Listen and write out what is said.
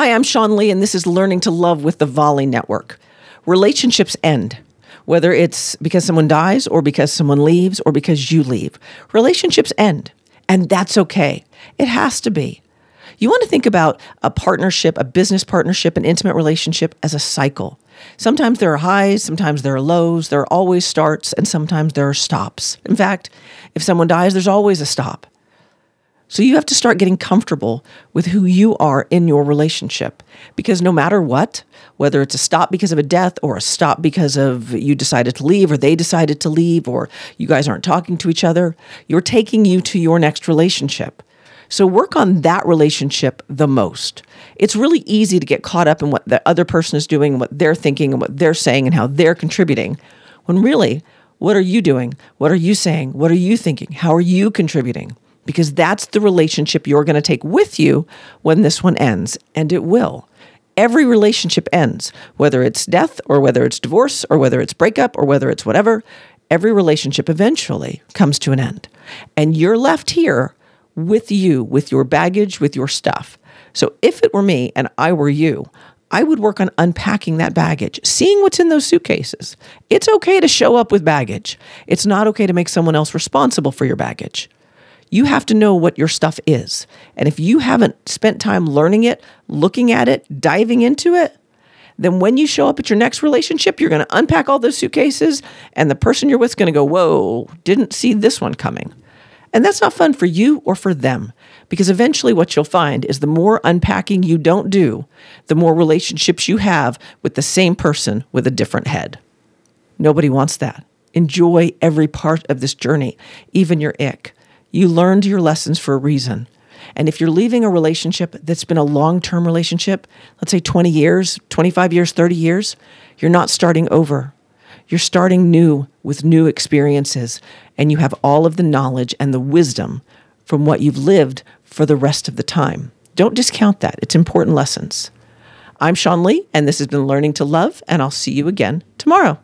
Hi, I'm Sean Lee, and this is Learning to Love with the Volley Network. Relationships end, whether it's because someone dies, or because someone leaves, or because you leave. Relationships end, and that's okay. It has to be. You want to think about a partnership, a business partnership, an intimate relationship as a cycle. Sometimes there are highs, sometimes there are lows, there are always starts, and sometimes there are stops. In fact, if someone dies, there's always a stop. So you have to start getting comfortable with who you are in your relationship because no matter what, whether it's a stop because of a death or a stop because of you decided to leave or they decided to leave or you guys aren't talking to each other, you're taking you to your next relationship. So work on that relationship the most. It's really easy to get caught up in what the other person is doing, what they're thinking, and what they're saying, and how they're contributing. When really, what are you doing? What are you saying? What are you thinking? How are you contributing? Because that's the relationship you're going to take with you when this one ends, and it will. Every relationship ends, whether it's death or whether it's divorce or whether it's breakup or whether it's whatever. Every relationship eventually comes to an end. And you're left here with you, with your baggage, with your stuff. So if it were me and I were you, I would work on unpacking that baggage, seeing what's in those suitcases. It's okay to show up with baggage. It's not okay to make someone else responsible for your baggage. You have to know what your stuff is. And if you haven't spent time learning it, looking at it, diving into it, then when you show up at your next relationship, you're going to unpack all those suitcases, and the person you're with is going to go, Whoa, didn't see this one coming. And that's not fun for you or for them because eventually what you'll find is the more unpacking you don't do, the more relationships you have with the same person with a different head. Nobody wants that. Enjoy every part of this journey, even your ick. You learned your lessons for a reason. And if you're leaving a relationship that's been a long term relationship, let's say 20 years, 25 years, 30 years, you're not starting over. You're starting new with new experiences, and you have all of the knowledge and the wisdom from what you've lived for the rest of the time. Don't discount that. It's important lessons. I'm Sean Lee, and this has been Learning to Love, and I'll see you again tomorrow.